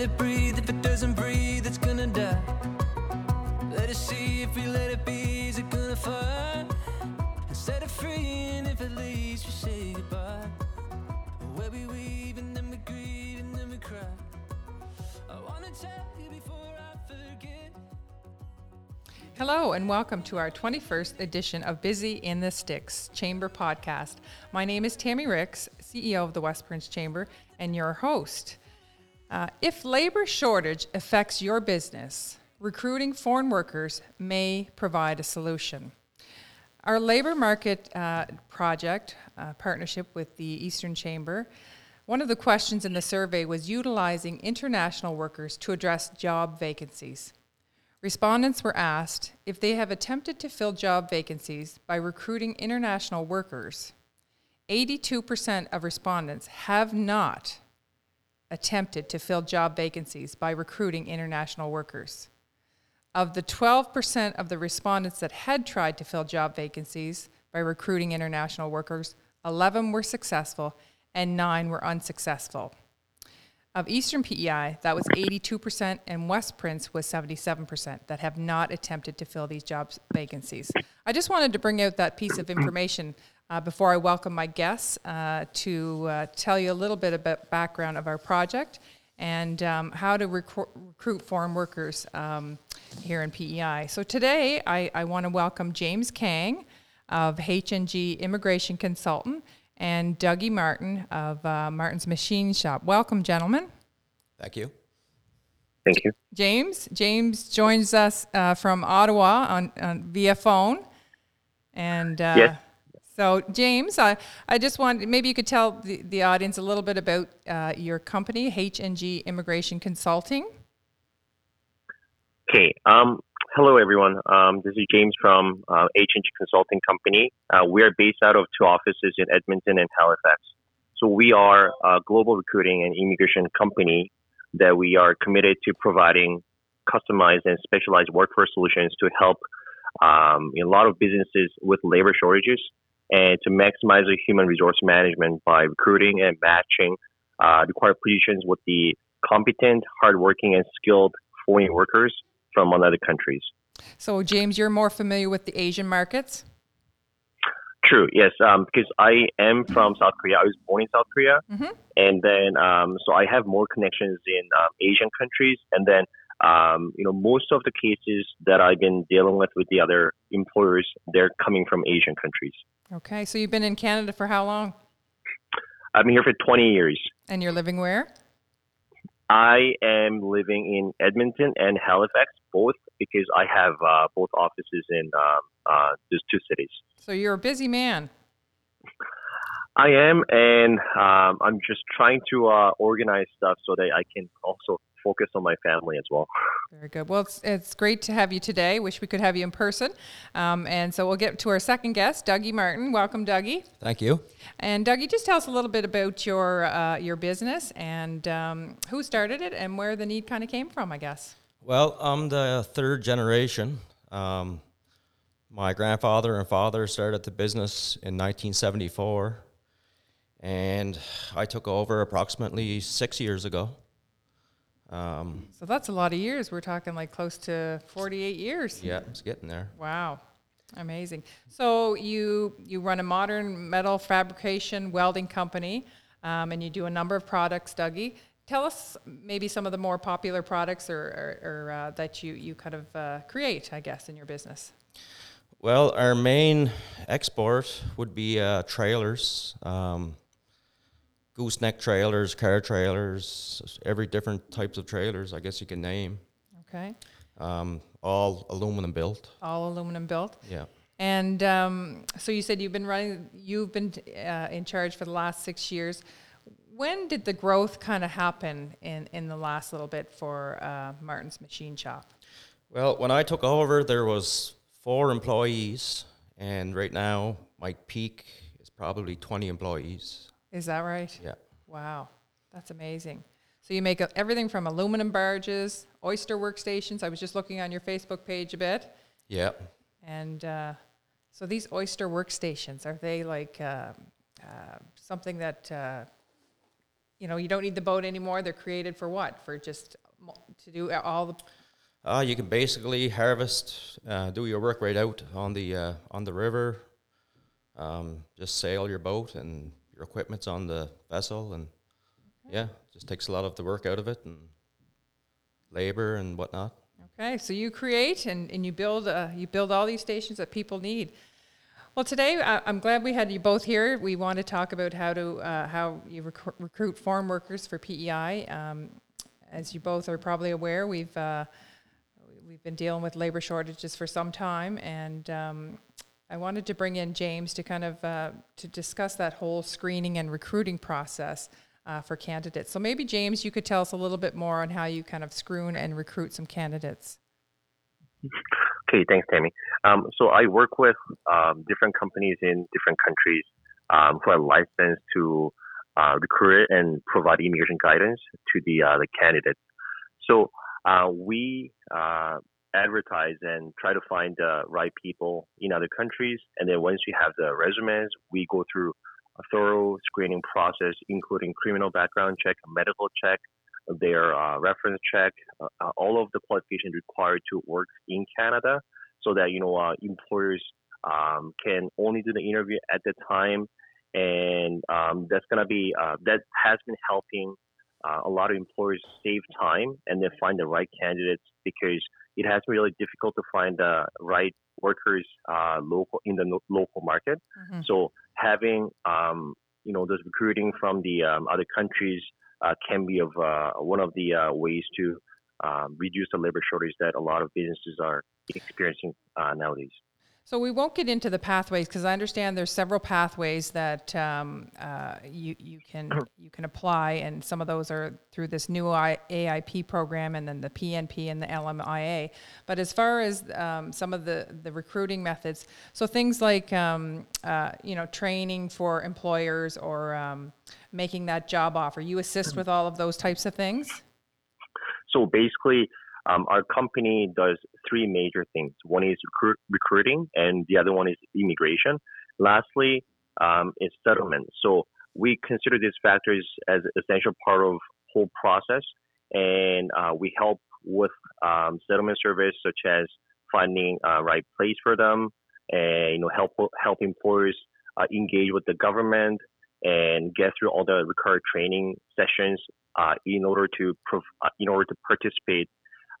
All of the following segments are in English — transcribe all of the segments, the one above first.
Let it breathe. If it doesn't breathe, it's gonna die. Let it see. If we let it be, is it gonna fly? And set it free. And if it leaves, we say goodbye. Where we weave and then we grieve and then we cry. I wanna tell you before I forget. Hello, and welcome to our 21st edition of Busy in the Sticks Chamber podcast. My name is Tammy Ricks, CEO of the West Prince Chamber, and your host. Uh, if labor shortage affects your business, recruiting foreign workers may provide a solution. Our labor market uh, project, uh, partnership with the Eastern Chamber, one of the questions in the survey was utilizing international workers to address job vacancies. Respondents were asked if they have attempted to fill job vacancies by recruiting international workers. 82% of respondents have not attempted to fill job vacancies by recruiting international workers. Of the 12% of the respondents that had tried to fill job vacancies by recruiting international workers, 11 were successful and 9 were unsuccessful. Of Eastern PEI, that was 82%, and West Prince was 77% that have not attempted to fill these job vacancies. I just wanted to bring out that piece of information uh, before I welcome my guests uh, to uh, tell you a little bit about background of our project and um, how to recru- recruit foreign workers um, here in PEI. So today, I, I want to welcome James Kang of H&G Immigration Consultant and Dougie Martin of uh, Martin's Machine Shop. Welcome, gentlemen. Thank you. Thank you. James. James joins us uh, from Ottawa on, on via phone, and uh, Yes. So James, I, I just want maybe you could tell the, the audience a little bit about uh, your company, H and G Immigration Consulting. Okay. Um, hello, everyone. Um, this is James from uh, Consulting Company. Uh, we are based out of two offices in Edmonton and Halifax. So we are a global recruiting and immigration company that we are committed to providing customized and specialized workforce solutions to help um, a lot of businesses with labor shortages and to maximize the human resource management by recruiting and matching uh, required positions with the competent, hardworking, and skilled foreign workers from other countries. So James, you're more familiar with the Asian markets. True, yes, um, because I am from South Korea. I was born in South Korea, Mhm. and then um, so I have more connections in um, Asian countries. And then um, you know most of the cases that I've been dealing with with the other employers, they're coming from Asian countries. Okay, so you've been in Canada for how long? I've been here for 20 years. And you're living where? I am living in Edmonton and Halifax, both because I have uh, both offices in um, uh, those two cities. So you're a busy man. I am, and um, I'm just trying to uh, organize stuff so that I can also focus on my family as well. Very good. Well, it's, it's great to have you today. Wish we could have you in person. Um, and so we'll get to our second guest, Dougie Martin. Welcome, Dougie. Thank you. And Dougie, just tell us a little bit about your uh, your business and um, who started it and where the need kind of came from, I guess. Well, I'm the third generation. Um, my grandfather and father started the business in 1974, and I took over approximately six years ago. Um, So that's a lot of years. We're talking like close to 48 years. yeah, it's getting there. Wow. Amazing. So you you run a modern metal fabrication welding company, um, and you do a number of products, Dougie. Tell us maybe some of the more popular products or, or, or uh, that you, you kind of uh, create, I guess, in your business. Well, our main export would be uh, trailers, um, gooseneck trailers, car trailers, every different types of trailers, I guess you can name. Okay. Um, all aluminum built. All aluminum built. Yeah. And um, so you said you've been running, you've been uh, in charge for the last six years. When did the growth kind of happen in, in the last little bit for uh, Martin's Machine Shop? Well, when I took over, there was four employees, and right now my peak is probably 20 employees. Is that right? Yeah. Wow, that's amazing. So you make everything from aluminum barges, oyster workstations. I was just looking on your Facebook page a bit, Yeah. and uh, so these oyster workstations are they like uh, uh, something that uh, you know, you don't need the boat anymore. They're created for what? For just to do all the. Uh, you can basically harvest, uh, do your work right out on the uh, on the river. Um, just sail your boat and your equipment's on the vessel, and yeah, just takes a lot of the work out of it and labor and whatnot. Okay, so you create and, and you build uh, you build all these stations that people need. Well, today uh, I'm glad we had you both here. We want to talk about how to uh, how you recru- recruit farm workers for PEI. Um, as you both are probably aware, we've uh, we've been dealing with labor shortages for some time, and um, I wanted to bring in James to kind of uh, to discuss that whole screening and recruiting process uh, for candidates. So maybe James, you could tell us a little bit more on how you kind of screen and recruit some candidates. Okay, thanks, Tammy. Um, so I work with um, different companies in different countries um, who are licensed to uh, recruit and provide immigration guidance to the uh, the candidates. So uh, we uh, advertise and try to find the right people in other countries, and then once we have the resumes, we go through a thorough screening process, including criminal background check, medical check, their uh, reference check, uh, uh, all of the qualifications required to work in Canada, so that you know uh, employers um, can only do the interview at the time, and um, that's gonna be uh, that has been helping uh, a lot of employers save time and they find the right candidates because it has been really difficult to find the right workers local in the no- local market. Mm-hmm. So having um, you know those recruiting from the um, other countries uh, can be of uh, one of the uh, ways to um, reduce the labor shortage that a lot of businesses are experiencing uh, nowadays. So we won't get into the pathways because I understand there's several pathways that um, uh, you you can you can apply, and some of those are through this new I- AIP program, and then the PNP and the LMIA. But as far as um, some of the the recruiting methods, so things like um, uh, you know training for employers or um, making that job offer, you assist with all of those types of things. So basically, um, our company does three major things. One is recruit, recruiting, and the other one is immigration. Lastly, um, is settlement. So we consider these factors as essential part of whole process, and uh, we help with um, settlement service such as finding a right place for them, and you know help help employers uh, engage with the government and get through all the required training sessions uh, in order to prov- uh, in order to participate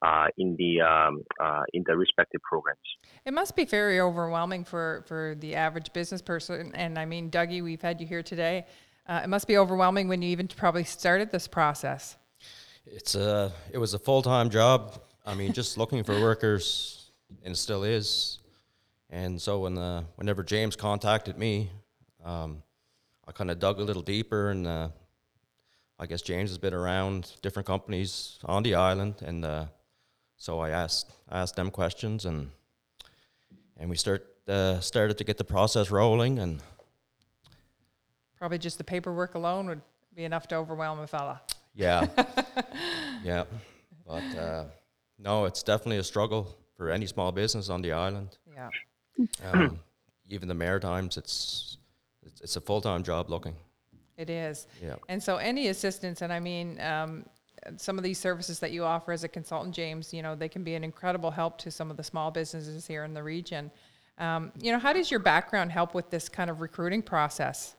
uh, in the um, uh, in the respective programs. It must be very overwhelming for for the average business person. And I mean, Dougie, we've had you here today. Uh, it must be overwhelming when you even probably started this process. It's a it was a full time job. I mean, just looking for workers, and still is. And so when uh, whenever James contacted me, um, I kind of dug a little deeper, and uh, I guess James has been around different companies on the island, and uh, so I asked I asked them questions, and and we start uh, started to get the process rolling, and Probably just the paperwork alone would be enough to overwhelm a fella. yeah, yeah, but uh, no, it's definitely a struggle for any small business on the island. Yeah. Um, even the Maritimes, it's it's, it's a full time job looking. It is. Yeah. And so any assistance, and I mean, um, some of these services that you offer as a consultant, James, you know, they can be an incredible help to some of the small businesses here in the region. Um, you know, how does your background help with this kind of recruiting process?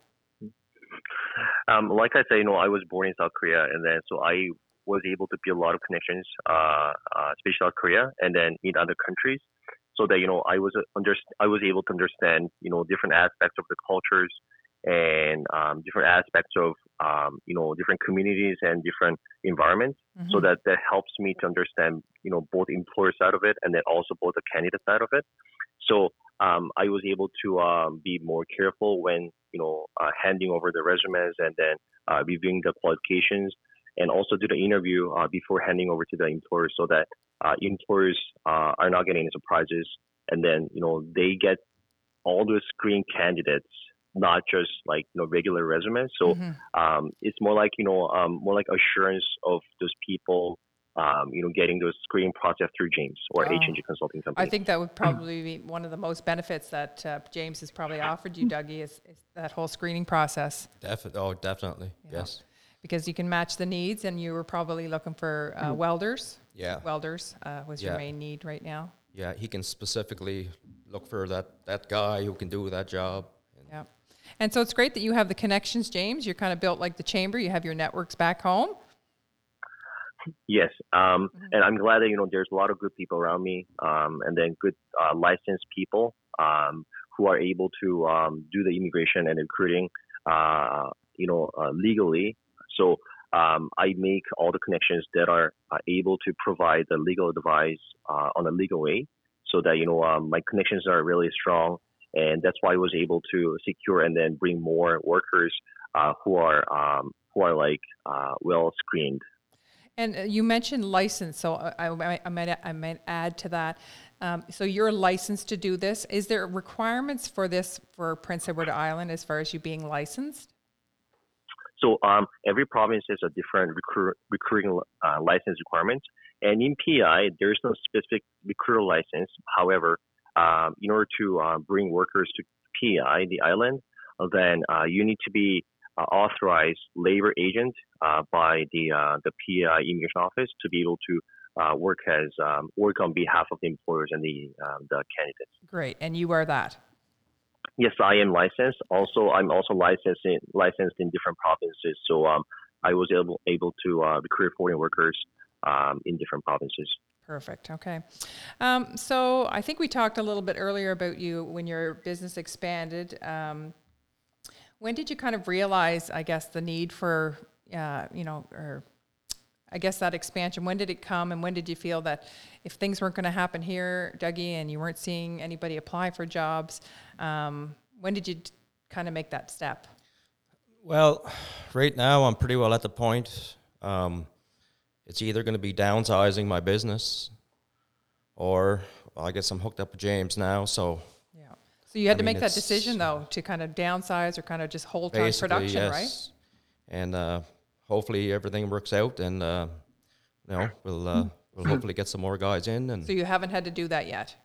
Um, like I say, you know, I was born in South Korea, and then so I was able to build a lot of connections, uh, uh, especially South Korea, and then in other countries, so that you know I was under I was able to understand you know different aspects of the cultures and um, different aspects of um, you know different communities and different environments, so that that helps me to understand you know both employer side of it and then also both the candidate side of it. So um, I was able to um, be more careful when you know uh, handing over the resumes and then uh, reviewing the qualifications, and also do the interview uh, before handing over to the employer, so that uh, employers uh, are not getting any surprises, and then you know they get all the screen candidates, not just like you know regular resumes. So um, it's more like you know um, more like assurance of those people. Um, you know, getting those screening process through James or Oh. H&G Consulting Company. I think that would probably be one of the most benefits that uh, James has probably offered you, Dougie, is, is that whole screening process. Defi- oh, definitely, yes. because you can match the needs, and you were probably looking for uh, welders. Yeah. Welders uh, was your main need right now. Yeah, he can specifically look for that, that guy who can do that job. And so it's great that you have the connections, James. You're kind of built like the chamber. You have your networks back home. Yes, um, and I'm glad that you know there's a lot of good people around me, um, and then good uh, licensed people um, who are able to um, do the immigration and recruiting, uh, you know, uh, legally. So um, I make all the connections that are uh, able to provide the legal advice uh, on a legal way, so that you know um, my connections are really strong, and that's why I was able to secure and then bring more workers uh, who are um, who are like uh, well screened. And uh, you mentioned license, so I, I, might- I might I might add to that. Um, so you're licensed to do this. Is there requirements for this for Prince Edward Island as far as you being licensed? So um, every province has a different recruit, recruiting uh, license requirement. And in PI, there's no specific recruiter license. However, um, in order to uh, bring workers to PI, the island, uh, then uh, you need to be uh, authorized labor agent uh, by the uh, the PI immigration office to be able to uh, work as um, work on behalf of the employers and the um, the candidates. Great, and you are that. Yes, I am licensed. Also, I'm also licensed in, licensed in different provinces. So um, I was able able to uh, recruit foreign workers um, in different provinces. Perfect. Okay. Um, so I think we talked a little bit earlier about you when your business expanded. Um, when did you kind of realize, I guess, the need for, uh, you know, or I guess that expansion? When did it come, and when did you feel that if things weren't going to happen here, Dougie, and you weren't seeing anybody apply for jobs, um, when did you t- kind of make that step? Well, right now I'm pretty well at the point. Um, it's either going to be downsizing my business, or well, I guess I'm hooked up with James now. So Yeah. So you had I to mean, make that decision though to kind of downsize or kind of just hold on production, right? And uh, hopefully everything works out, and uh, you know we'll uh, we'll hopefully get some more guys in. And So you haven't had to do that yet.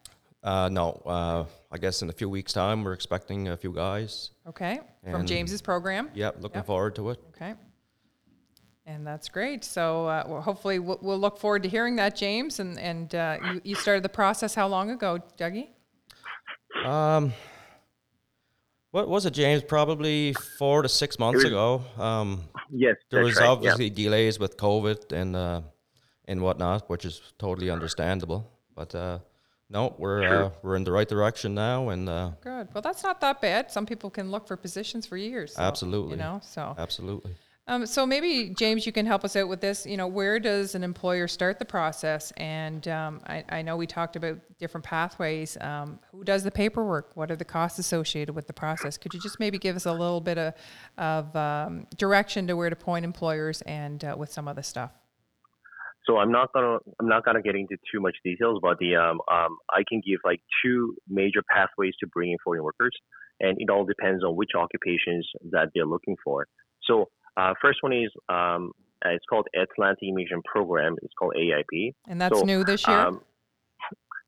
uh, no, uh, I guess in a few weeks' time we're expecting a few guys. Okay. From And- James's program. Yep, looking Yep. forward to it. Okay. And that's great. So uh, well, hopefully we'll, we'll look forward to hearing that, James. And and uh, you, you started the process how long ago, Dougie? Um, what was it, James? Probably four to six months was- ago. Um, Yes, there was right. yeah. obviously delays with COVID and uh, and whatnot, which is totally understandable. But uh, no, we're uh, we're in the right direction now, and uh, Good. Well, that's not that bad. Some people can look for positions for years. so, Absolutely. You know. So absolutely. Um, so maybe James, you can help us out with this. You know, where does an employer start the process? And um, I, I know we talked about different pathways. Um, who does the paperwork? What are the costs associated with the process? Could you just maybe give us a little bit of, of um, direction to where to point employers and uh, with some other stuff? So I'm not gonna I'm not gonna get into too much details, but the um, um I can give like two major pathways to bringing foreign workers, and it all depends on which occupations that they're looking for. So uh, first one is um uh, it's called Atlantic Immigration Program. It's called AIP. And that's So, new this year. Um,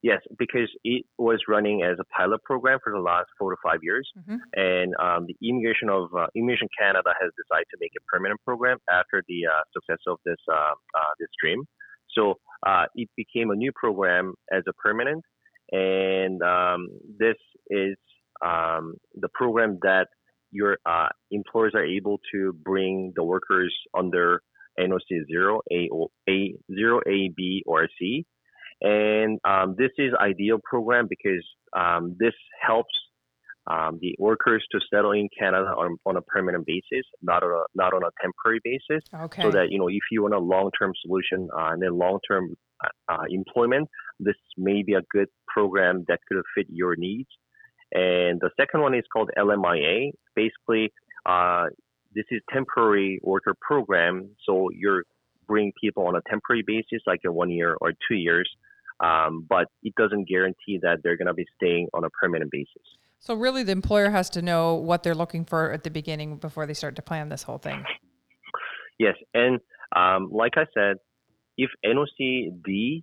yes, because it was running as a pilot program for the last four to five years, Mhm. and um, the Immigration of uh, Immigration Canada has decided to make a permanent program after the uh, success of this uh, uh, this stream. So uh, it became a new program as a permanent, and um, this is um, the program that your uh, employers are able to bring the workers under NOC zero A O A zero A B or C, and um, this is ideal program because um, this helps um, the workers to settle in Canada on, on a permanent basis, not on a not on a temporary basis okay. so that you know if you want a long-term solution uh, and then long-term uh, uh, employment, this may be a good program that could fit your needs. And the second one is called LMIA. Basically, uh, this is temporary worker program. So you're bringing people on a temporary basis, like a one year or two years, um, but it doesn't guarantee that they're going to be staying on a permanent basis. so really, the employer has to know what they're looking for at the beginning before they start to plan this whole thing. Yes, and um, like I said, if NOC the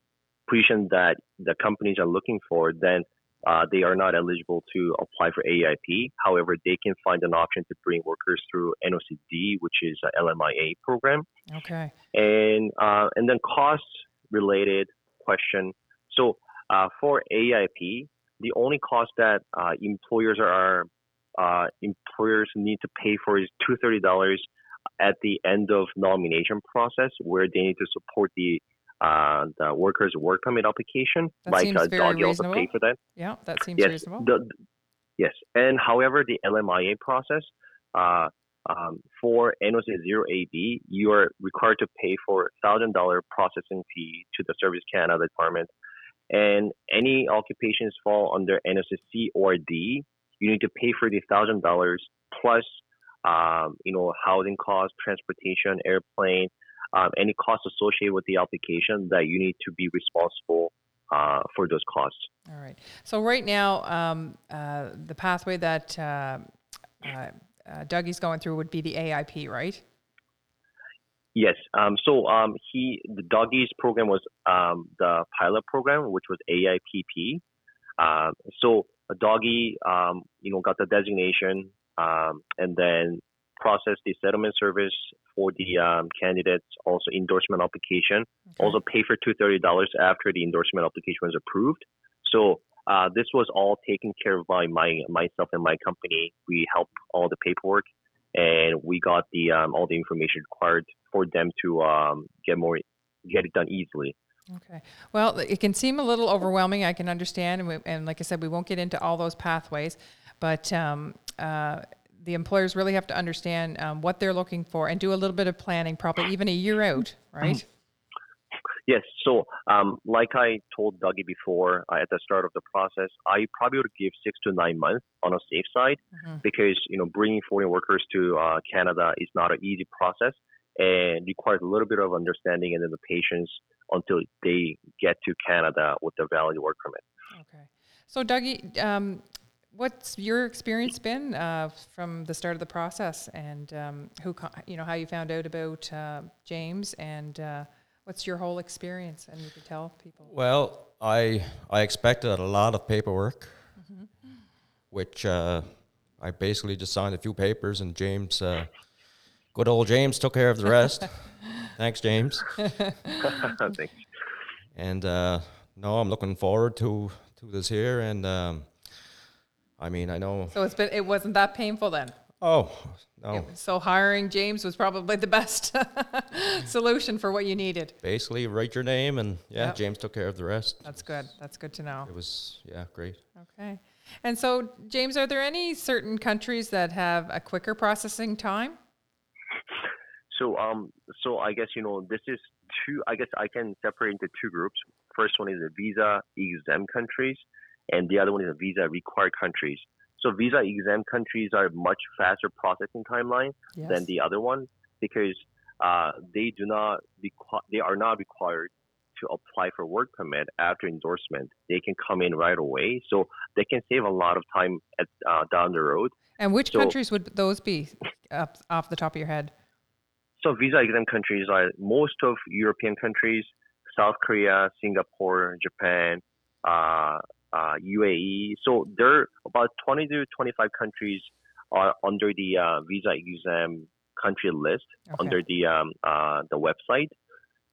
position that the companies are looking for, then uh, they are not eligible to apply for AIP. However, they can find an option to bring workers through NOCD, which is a LMIA program. Okay. And uh, and then cost related question. So uh, for AIP, the only cost that uh, employers are uh, employers need to pay for is two thirty dollars at the end of nomination process, where they need to support the uh, the workers' work permit application. That like seems uh, very Dougie also pay for that. Yeah, that seems Yes, reasonable. the, yes, and however, the LMIA process uh, um, for NOC zero AB, you are required to pay for thousand dollar processing fee to the Service Canada Department, and any occupations fall under NOC C or D, you need to pay for the thousand dollars plus, um, you know, housing costs, transportation, airplane, um, any costs associated with the application that you need to be responsible uh, for those costs. All right. So right now, um, uh, the pathway that uh, uh, uh, Dougie's going through would be the AIP, right? Yes. Um, so um, he the Dougie's program was um, the pilot program, which was AIPP. Um, so a Dougie, um, you know, got the designation um, and then processed the settlement service for the um, candidates, also endorsement application. Also pay for two thirty dollars after the endorsement application was approved. So uh, this was all taken care of by my myself and my company. We helped all the paperwork, and we got the um, all the information required for them to um, get more get it done easily. Okay. Well, it can seem a little overwhelming. I can understand, and, we, and like I said, we won't get into all those pathways, but um, uh, the employers really have to understand um, what they're looking for and do a little bit of planning, probably even a year out, right? Yes. So, um, like I told Dougie before uh, at the start of the process, I probably would give six to nine months on a safe side Mhm. because you know bringing foreign workers to uh, Canada is not an easy process and requires a little bit of understanding and then the patience until they get to Canada with a valid work permit. Okay. So, Dougie, um, what's your experience been uh, from the start of the process, and um, who, co- you know, how you found out about uh, James, and uh, what's your whole experience? And you can tell people. Well, I I expected a lot of paperwork, which uh, I basically just signed a few papers, and James, uh, good old James, took care of the rest. Thanks, James. Thanks. And uh, no, I'm looking forward to to this here, and um, I mean, I know. So it's been. It wasn't that painful then. Oh no, So hiring James was probably the best solution for what you needed. basically write your name, and yeah, Yep. James took care of the rest. That's good. That's good to know. It was yeah, great. Okay. And so, James, are there any certain countries that have a quicker processing time? So um so I guess you know this is two I guess I can separate into two groups. First one is the visa exempt countries and the other one is the visa required countries. So visa exempt countries are much faster processing timeline Yes. than the other one because uh, they do not requ- they are not required to apply for work permit after endorsement. They can come in right away, so they can save a lot of time at, uh, down the road. And which So- countries would those be up, off the top of your head? So visa exempt countries are most of European countries, South Korea, Singapore, Japan, uh, uh, UAE. So there are about 20 to 25 countries are under the uh, visa exempt country list Okay. under the um, uh, the website,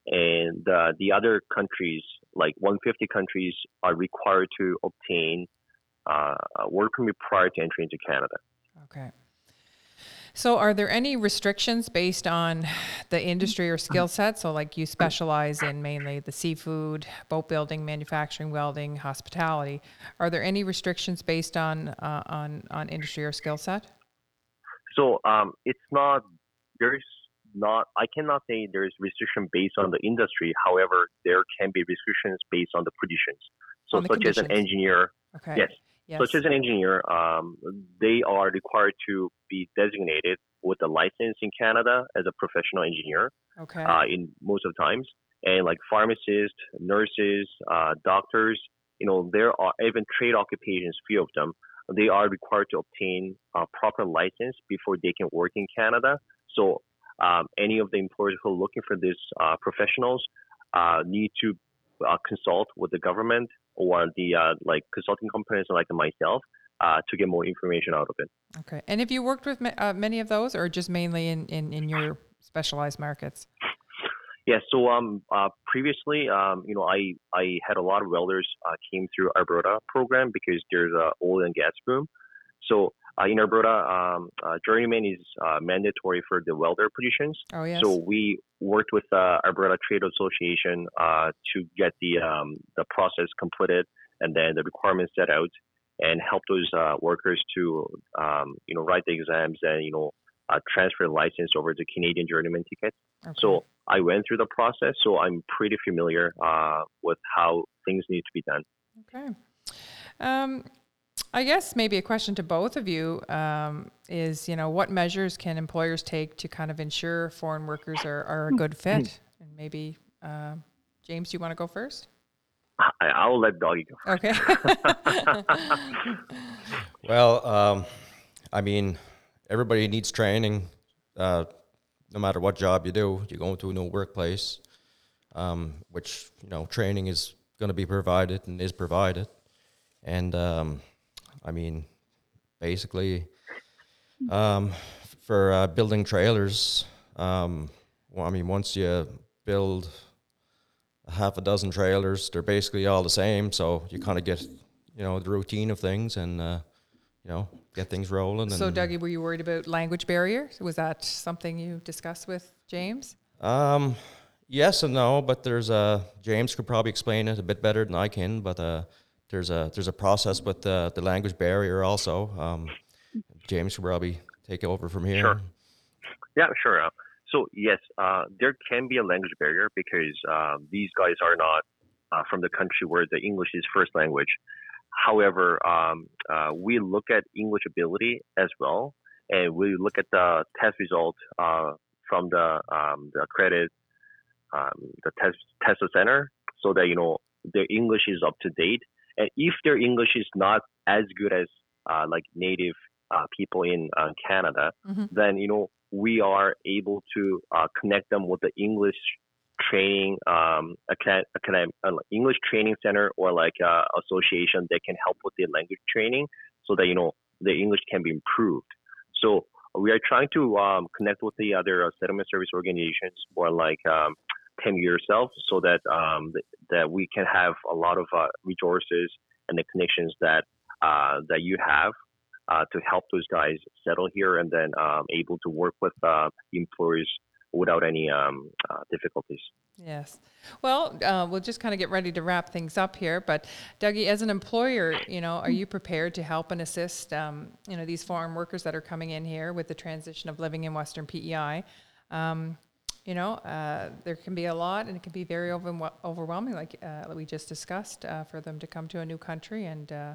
and uh, the other countries, like 150 countries, are required to obtain uh, a work permit prior to entry into Canada. Okay. So, are there any restrictions based on the industry or skill set? So, like you specialize in mainly the seafood, boat building, manufacturing, welding, hospitality. Are there any restrictions based on uh, on on industry or skill set? So um, it's not there's not I cannot say there's restriction based on the industry. However, there can be restrictions based on the positions. So On such as an engineer, Okay. yes, Yes. such as an engineer, um, they are required to be designated with a license in Canada as a professional engineer okay. uh, in most of the times. And like pharmacists, nurses, uh, doctors, you know, there are even trade occupations, few of them, they are required to obtain a proper license before they can work in Canada. So um, any of the employers who are looking for these uh, professionals uh, need to uh, consult with the government or the uh, like consulting companies like myself uh, to get more information out of it. Okay. And have you worked with ma- uh, many of those, or just mainly in, in, in your specialized markets? Yeah, so um, uh, previously, um, you know, I, I had a lot of welders uh, came through Alberta program because there's a oil and gas boom. So uh, in Alberta, um, uh, journeyman is uh, mandatory for the welder positions. Oh, yes. So we worked with uh, Alberta Trade Association uh, to get the um, the process completed and then the requirements set out and help those uh, workers to um, you know write the exams and you know uh, transfer license over to Canadian journeyman ticket. Okay. So I went through the process, so I'm pretty familiar uh, with how things need to be done. Okay. Um, I guess maybe a question to both of you um, is, you know, what measures can employers take to kind of ensure foreign workers are, are a good fit? And maybe, uh, James, do you want to go first? I, I'll let Dougie go. Okay. Well, um, I mean, everybody needs training. Uh, no matter what job you do, you go into a new workplace, um, which you know training is going to be provided and is provided. And um, I mean, basically, um, for uh, building trailers, um, well, I mean, once you build a half a dozen trailers, they're basically all the same. So you kind of get, you know, the routine of things and, uh, you know, get things rolling. so, Dougie, were you worried about language barrier? Was that something you discussed with James? Um, yes and no, but there's a James could probably explain it a bit better than I can. But uh, there's a there's a process with the the language barrier also. Um, James could probably take over from here. Sure. Yeah, sure. Uh, so yes, uh, there can be a language barrier because um, these guys are not uh, from the country where the English is first language. However, um, uh, we look at English ability as well, and we look at the test result uh, from the um, the accredited um, the test test center, so that you know their English is up to date. And if their English is not as good as uh, like native uh, people in uh, Canada, Mhm. then you know we are able to uh, connect them with the English training um, acad- academic uh, English training center or like uh, association that can help with the language training, so that you know the English can be improved. So we are trying to um, connect with the other uh, settlement service organizations or like um, Tim yourself, so that um, th- that we can have a lot of uh, resources and the connections that uh, that you have uh, to help those guys settle here and then um, able to work with uh, employers without any um, uh, difficulties. Yes. Well, uh, we'll just kind of get ready to wrap things up here. But Dougie, as an employer, you know, are you prepared to help and assist, um, you know, these foreign workers that are coming in here with the transition of living in Western PEI? You know, uh, there can be a lot, and it can be very over- overwhelming, like uh, we just discussed, uh, for them to come to a new country. And uh,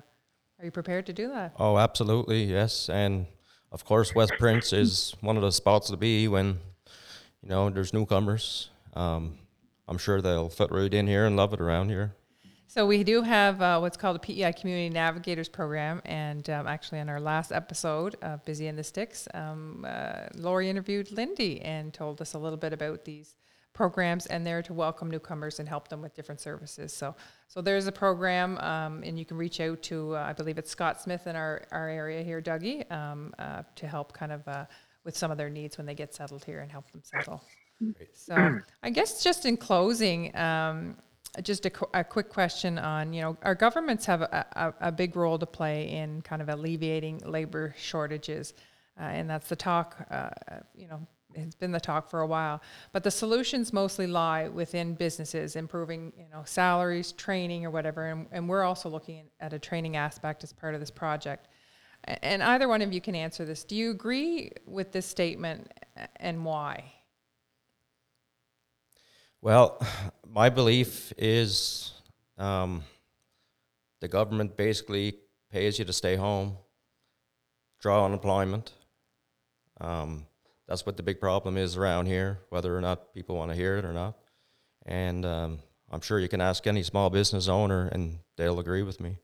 are you prepared to do that? Oh, absolutely, yes. And of course, West Prince is one of the spots to be when, you know, there's newcomers. Um, I'm sure they'll fit right in here and love it around here. So we do have uh, what's called a PEI Community Navigators Program, and um, actually in our last episode, uh, "Busy in the Sticks," um, uh, Lori interviewed Lindy and told us a little bit about these programs, and they're to welcome newcomers and help them with different services. So, so there's a program, um, and you can reach out to, uh, I believe it's Scott Smith in our, our area here, Dougie, um, uh, to help kind of uh, with some of their needs when they get settled here and help them settle. So, I guess just in closing, um, just a, a quick question on, you know, our governments have a, a, a big role to play in kind of alleviating labor shortages. Uh, and that's the talk, uh, you know, it's been the talk for a while. But the solutions mostly lie within businesses, improving, you know, salaries, training, or whatever. And, and we're also looking at a training aspect as part of this project. And either one of you can answer this. Do you agree with this statement and why? Well, my belief is um, the government basically pays you to stay home, draw unemployment. Um, that's what the big problem is around here, whether or not people want to hear it or not. And um, I'm sure you can ask any small business owner, and they'll agree with me.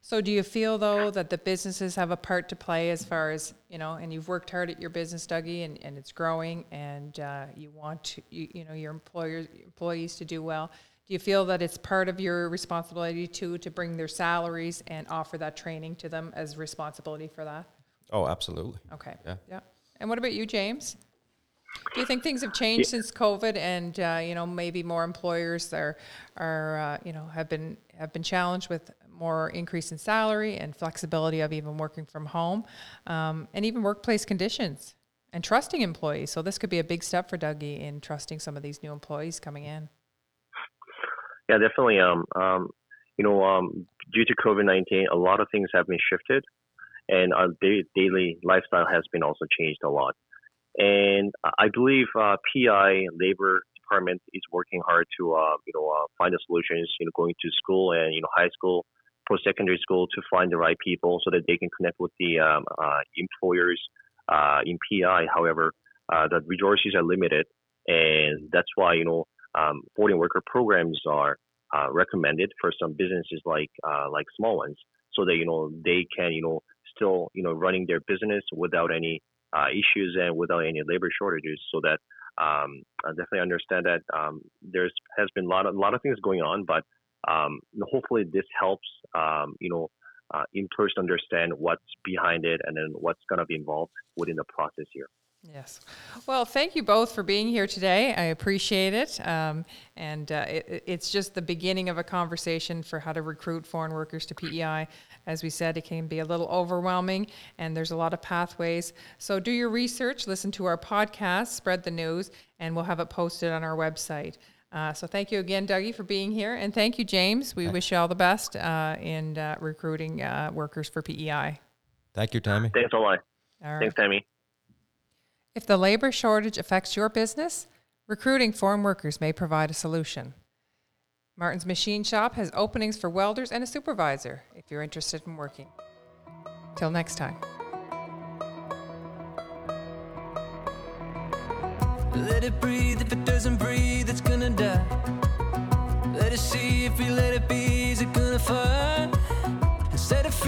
So do you feel though that the businesses have a part to play as far as, you know, and you've worked hard at your business, Dougie, and, and it's growing and uh, you want to, you, you know, your employers, employees to do well. Do you feel that it's part of your responsibility too to bring their salaries and offer that training to them as responsibility for that? Oh, absolutely. Okay. Yeah. Yeah. And what about you, James? Do you think things have changed since COVID, and uh, you know maybe more employers are are uh, you know have been have been challenged with more increase in salary and flexibility of even working from home, um, and even workplace conditions and trusting employees. So this could be a big step for Dougie in trusting some of these new employees coming in. Yeah, definitely. Um, um, you know, um, due to COVID nineteen, a lot of things have been shifted, and our da- daily lifestyle has been also changed a lot. And I believe uh, PI labor department is working hard to uh, you know uh, find the solutions. You know, going to school and you know high school, post secondary school to find the right people so that they can connect with the um, uh, employers uh, in PI. However, uh, the resources are limited, and that's why you know um, foreign worker programs are uh, recommended for some businesses like uh, like small ones, so that you know they can you know still you know running their business without any uh, issues and without any labor shortages. So that um, I definitely understand that um, there's has been a lot of lot of things going on, but um, hopefully this helps um, you know uh, employers understand what's behind it and then what's going to be involved within the process here. Yes. Well, thank you both for being here today. I appreciate it. Um, and uh, it, it's just the beginning of a conversation for how to recruit foreign workers to PEI. As we said, it can be a little overwhelming, and there's a lot of pathways. So do your research, listen to our podcast, spread the news, and we'll have it posted on our website. Uh, so thank you again, Dougie, for being here. And thank you, James. We wish you all the best uh, in uh, recruiting uh, workers for PEI. Thank you, Tammy. Thanks a lot. All right. Thanks, Tammy. If the labor shortage affects your business, recruiting foreign workers may provide a solution. Martin's Machine Shop has openings for welders and a supervisor if you're interested in working. Till next time. Let it breathe, if it doesn't breathe, it's gonna die. Let it see, if we let it be, is it gonna fire. Instead of